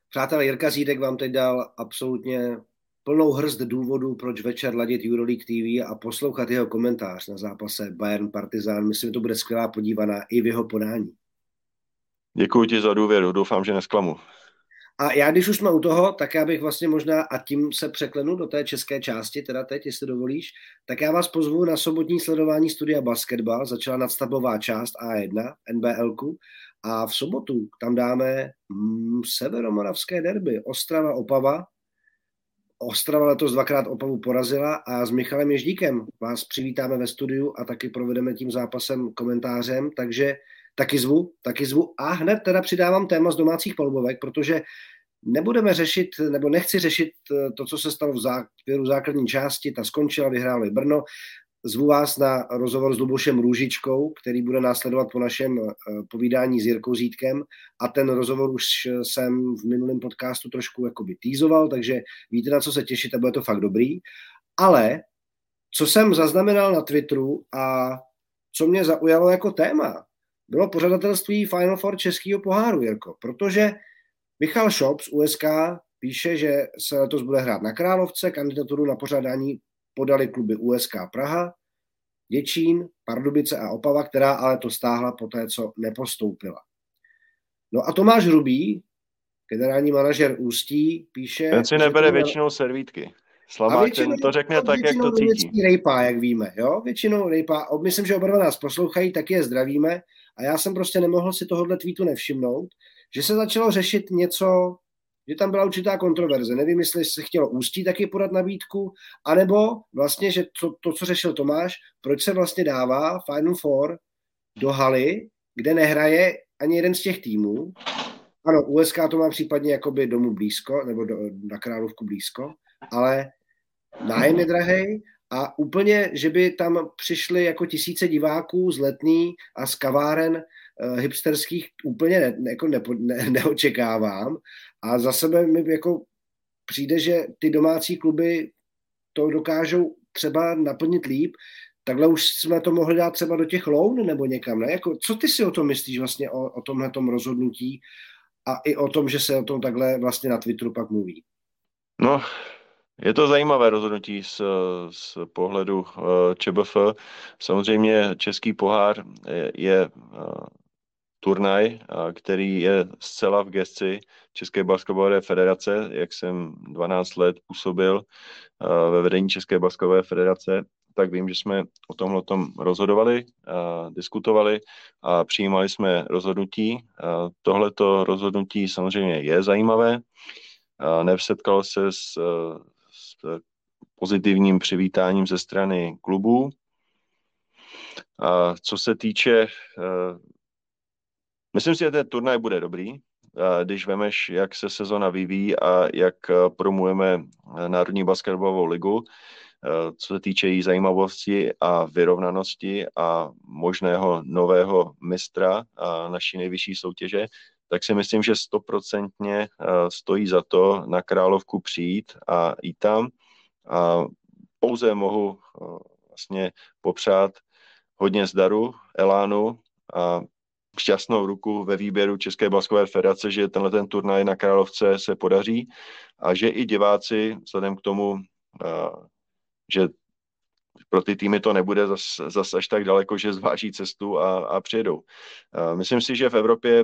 Přátelé, Jirka Zídek vám teď dal absolutně plnou hrst důvodů, proč večer ladit Euroleague TV a poslouchat jeho komentář na zápase Bayern Partizan. Myslím, že to bude skvělá podívaná i v jeho podání. Děkuji ti za důvěru, doufám, že nesklamu. A já, když už jsme u toho, tak já bych vlastně možná, a tím se překlenu do té české části, teda teď, jestli dovolíš, tak já vás pozvu na sobotní sledování studia Basketball. Začala nadstavbová část A1 NBLku a v sobotu tam dáme mm, severomoravské derby. Ostrava, Opava. Ostrava letos dvakrát Opavu porazila a s Michalem Ježdíkem vás přivítáme ve studiu a taky provedeme tím zápasem komentářem, takže taky zvu, taky zvu a hned teda přidávám téma z domácích palubovek, protože nebudeme řešit, nebo nechci řešit eh, to, co se stalo v závěru základní části, ta skončila, vyhráli Brno. Zvu vás na rozhovor s Lubošem Růžičkou, který bude následovat po našem eh, povídání s Jirkou Zítkem a ten rozhovor už jsem v minulém podcastu trošku jakoby týzoval, takže víte, na co se těšit a bude to fakt dobrý. Ale co jsem zaznamenal na Twitteru a co mě zaujalo jako téma, bylo pořadatelství Final Four českého poháru, Jirko, protože Michal Šop z USK píše, že se letos bude hrát na Královce, kandidaturu na pořádání podali kluby USK Praha, Děčín, Pardubice a Opava, která ale to stáhla po té, co nepostoupila. No a Tomáš Hrubý, generální manažer Ústí, píše... Ten si nebere většinou servítky. Slavák většinou, to řekne tak, jak to cítí. Rejpá, jak víme, jo? Většinou rejpá. Myslím, že oba nás poslouchají, tak je zdravíme. A já jsem prostě nemohl si tohohle tweetu nevšimnout, že se začalo řešit něco, že tam byla určitá kontroverze. Nevím, jestli se chtělo ústí taky podat nabídku, anebo vlastně, že to, to, co řešil Tomáš, proč se vlastně dává Final Four do haly, kde nehraje ani jeden z těch týmů. Ano, USK to má případně jakoby domů blízko, nebo do, na Královku blízko, ale nájem je drahej a úplně, že by tam přišli jako tisíce diváků z letný a z kaváren uh, hipsterských úplně ne, jako ne, neočekávám. A za sebe mi jako přijde, že ty domácí kluby to dokážou třeba naplnit líp, takhle už jsme to mohli dát třeba do těch loun nebo někam, ne? Jako, co ty si o tom myslíš vlastně o, o tomhle rozhodnutí a i o tom, že se o tom takhle vlastně na Twitteru pak mluví? No, je to zajímavé rozhodnutí z, z pohledu uh, ČBF. Samozřejmě Český pohár je, je uh, turnaj, který je zcela v gesci České basketbalové federace. Jak jsem 12 let působil ve vedení České basketbalové federace, tak vím, že jsme o tomhle tom rozhodovali, diskutovali a přijímali jsme rozhodnutí. Tohleto rozhodnutí samozřejmě je zajímavé. Nevsetkalo se s pozitivním přivítáním ze strany klubů. A co se týče, eh, myslím si, že ten turnaj bude dobrý, když vemeš, jak se sezona vyvíjí a jak eh, promujeme Národní basketbalovou ligu, eh, co se týče její zajímavosti a vyrovnanosti a možného nového mistra a naší nejvyšší soutěže, tak si myslím, že stoprocentně eh, stojí za to na Královku přijít a jít tam. A pouze mohu eh, vlastně popřát hodně zdaru, elánu a šťastnou ruku ve výběru České baskové federace, že tenhle ten turnaj na Královce se podaří a že i diváci, vzhledem k tomu, eh, že pro ty týmy to nebude zas, zas až tak daleko, že zváží cestu a, a přijedou. Myslím si, že v Evropě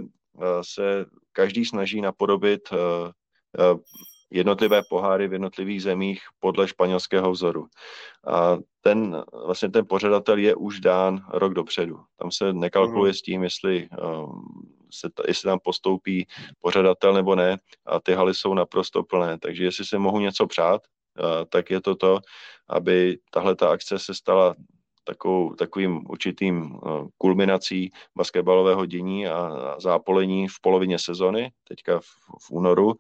se každý snaží napodobit jednotlivé poháry v jednotlivých zemích podle španělského vzoru. A ten, vlastně ten pořadatel je už dán rok dopředu. Tam se nekalkuluje mm. s tím, jestli, se, jestli tam postoupí pořadatel nebo ne a ty haly jsou naprosto plné. Takže jestli se mohu něco přát, tak je to to, aby tahle ta akce se stala takovou, takovým určitým eh, kulminací basketbalového dění a zápolení v polovině sezony, teďka v, v únoru.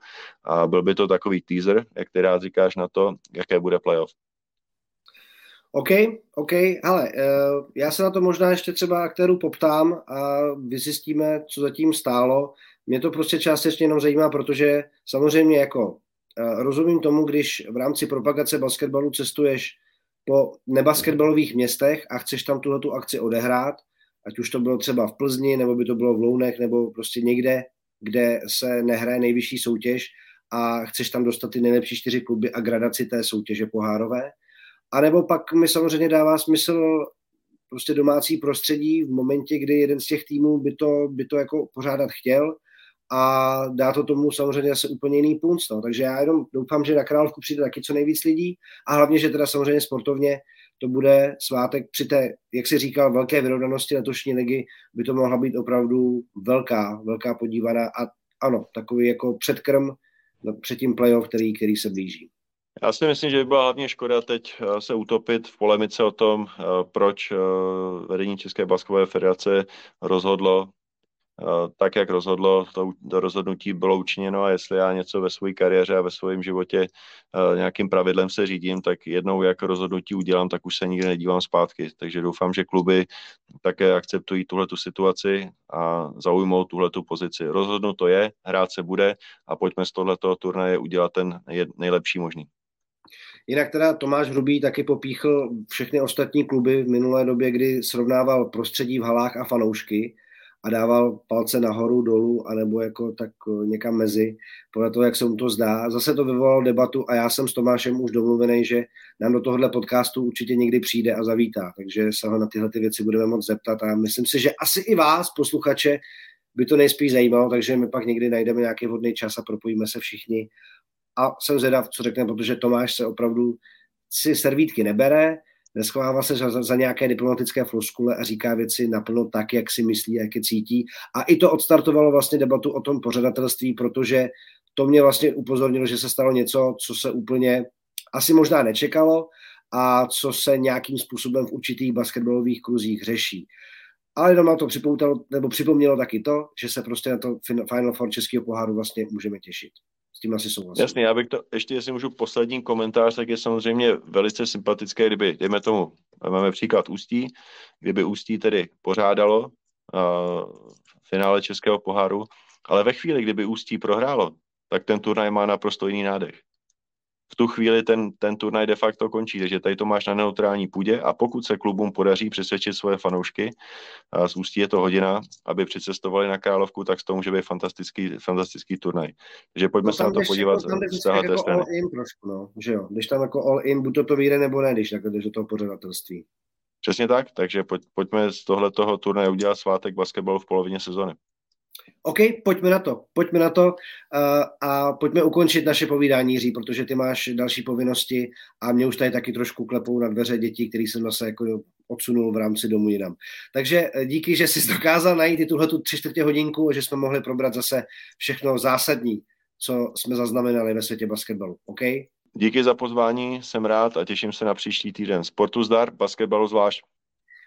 A byl by to takový teaser, jak ty rád říkáš na to, jaké bude playoff. OK, OK, ale eh, já se na to možná ještě třeba aktérů poptám a vyzjistíme, co zatím stálo. Mě to prostě částečně jenom zajímá, protože samozřejmě jako eh, rozumím tomu, když v rámci propagace basketbalu cestuješ po nebasketbalových městech a chceš tam tuhle tu akci odehrát, ať už to bylo třeba v Plzni, nebo by to bylo v Lounech, nebo prostě někde, kde se nehraje nejvyšší soutěž a chceš tam dostat ty nejlepší čtyři kluby a gradaci té soutěže pohárové. A nebo pak mi samozřejmě dává smysl prostě domácí prostředí v momentě, kdy jeden z těch týmů by to, by to jako pořádat chtěl a dá to tomu samozřejmě zase úplně jiný punc. No. Takže já jenom doufám, že na Královku přijde taky co nejvíc lidí a hlavně, že teda samozřejmě sportovně to bude svátek při té, jak si říkal, velké vyrovnanosti letošní ligy, by to mohla být opravdu velká, velká podívaná a ano, takový jako předkrm před tím playoff, který, který se blíží. Já si myslím, že by byla hlavně škoda teď eh, se utopit v polemice o tom, eh, proč eh, vedení České baskové federace rozhodlo tak, jak rozhodlo, to, to rozhodnutí bylo učiněno a jestli já něco ve své kariéře a ve svém životě uh, nějakým pravidlem se řídím, tak jednou, jak rozhodnutí udělám, tak už se nikdy nedívám zpátky. Takže doufám, že kluby také akceptují tuhle tu situaci a zaujmou tuhle tu pozici. Rozhodnuto je, hrát se bude a pojďme z tohoto turnaje udělat ten nejlepší možný. Jinak teda Tomáš Hrubý taky popíchl všechny ostatní kluby v minulé době, kdy srovnával prostředí v halách a fanoušky a dával palce nahoru, dolů, anebo jako tak eh, někam mezi, podle toho, jak se mu to zdá. Zase to vyvolalo debatu a já jsem s Tomášem už domluvený, že nám do tohohle podcastu určitě někdy přijde a zavítá, takže se ho na tyhle ty věci budeme moc zeptat a myslím si, že asi i vás, posluchače, by to nejspíš zajímalo, takže my pak někdy najdeme nějaký vhodný čas a propojíme se všichni. A jsem zvědav, co řekne, protože Tomáš se opravdu si servítky nebere, neschovává se za, za nějaké diplomatické floskule a říká věci naplno tak, jak si myslí a jak je cítí. A i to odstartovalo vlastně debatu o tom pořadatelství, protože to mě vlastně upozornilo, že se stalo něco, co se úplně asi možná nečekalo a co se nějakým způsobem v určitých basketbalových kruzích řeší. Ale jenom to připoutalo, nebo připomnělo taky to, že se prostě na to Final Four českého poháru vlastně můžeme těšit. S tím asi souhlasím. Jasně, já bych to, ještě jestli můžu poslední komentář, tak je samozřejmě velice sympatické, kdyby, dejme tomu, máme příklad Ústí, kdyby Ústí tedy pořádalo uh, finále Českého poháru, ale ve chvíli, kdyby Ústí prohrálo, tak ten turnaj má naprosto jiný nádech v tu chvíli ten, ten turnaj de facto končí, takže tady to máš na neutrální půdě a pokud se klubům podaří přesvědčit svoje fanoušky, a z Ústí je to hodina, aby přicestovali na Královku, tak to může být fantastický, fantastický turnaj. Takže pojďme no, se na to podívat z téhle jako strany. All in trošku, no, že jo, když tam jako all in, buď to to vyjde nebo ne, když takhle jdeš do toho pořadatelství. Přesně tak, takže pojď, pojďme z tohle toho turnaje udělat svátek basketbalu v polovině sezony. OK, pojďme na to, pojďme na to uh, a pojďme ukončit naše povídání, Jiří, protože ty máš další povinnosti a mě už tady taky trošku klepou na dveře dětí, který jsem zase jako odsunul v rámci domu jinam. Takže eh, díky, že jsi dokázal najít i tuhle tu tři čtvrtě hodinku že jsme mohli probrat zase všechno zásadní, co jsme zaznamenali ve světě basketbalu. OK? Díky za pozvání, jsem rád a těším se na příští týden. Sportu zdar, basketbalu zvlášť.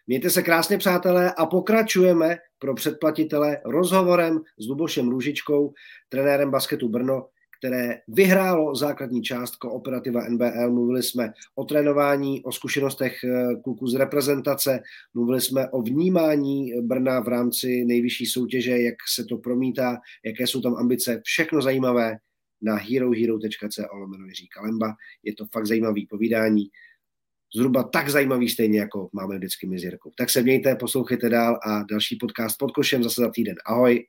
Mějte se krásně, přátelé, a pokračujeme pro předplatitele rozhovorem s Lubošem Růžičkou, trenérem basketu Brno, které vyhrálo základní část kooperativa NBL. Mluvili jsme o trénování, o zkušenostech eh, kluků z reprezentace, mluvili jsme o vnímání Brna v rámci nejvyšší soutěže, jak se to promítá, jaké jsou tam ambice, všechno zajímavé na herohero.co lomeno Jiří Kalemba. Je to fakt zajímavý povídání zhruba tak zajímavý stejně, jako máme vždycky my s Jirkou. Tak se mějte, poslouchejte dál a další podcast pod košem zase za týden. Ahoj.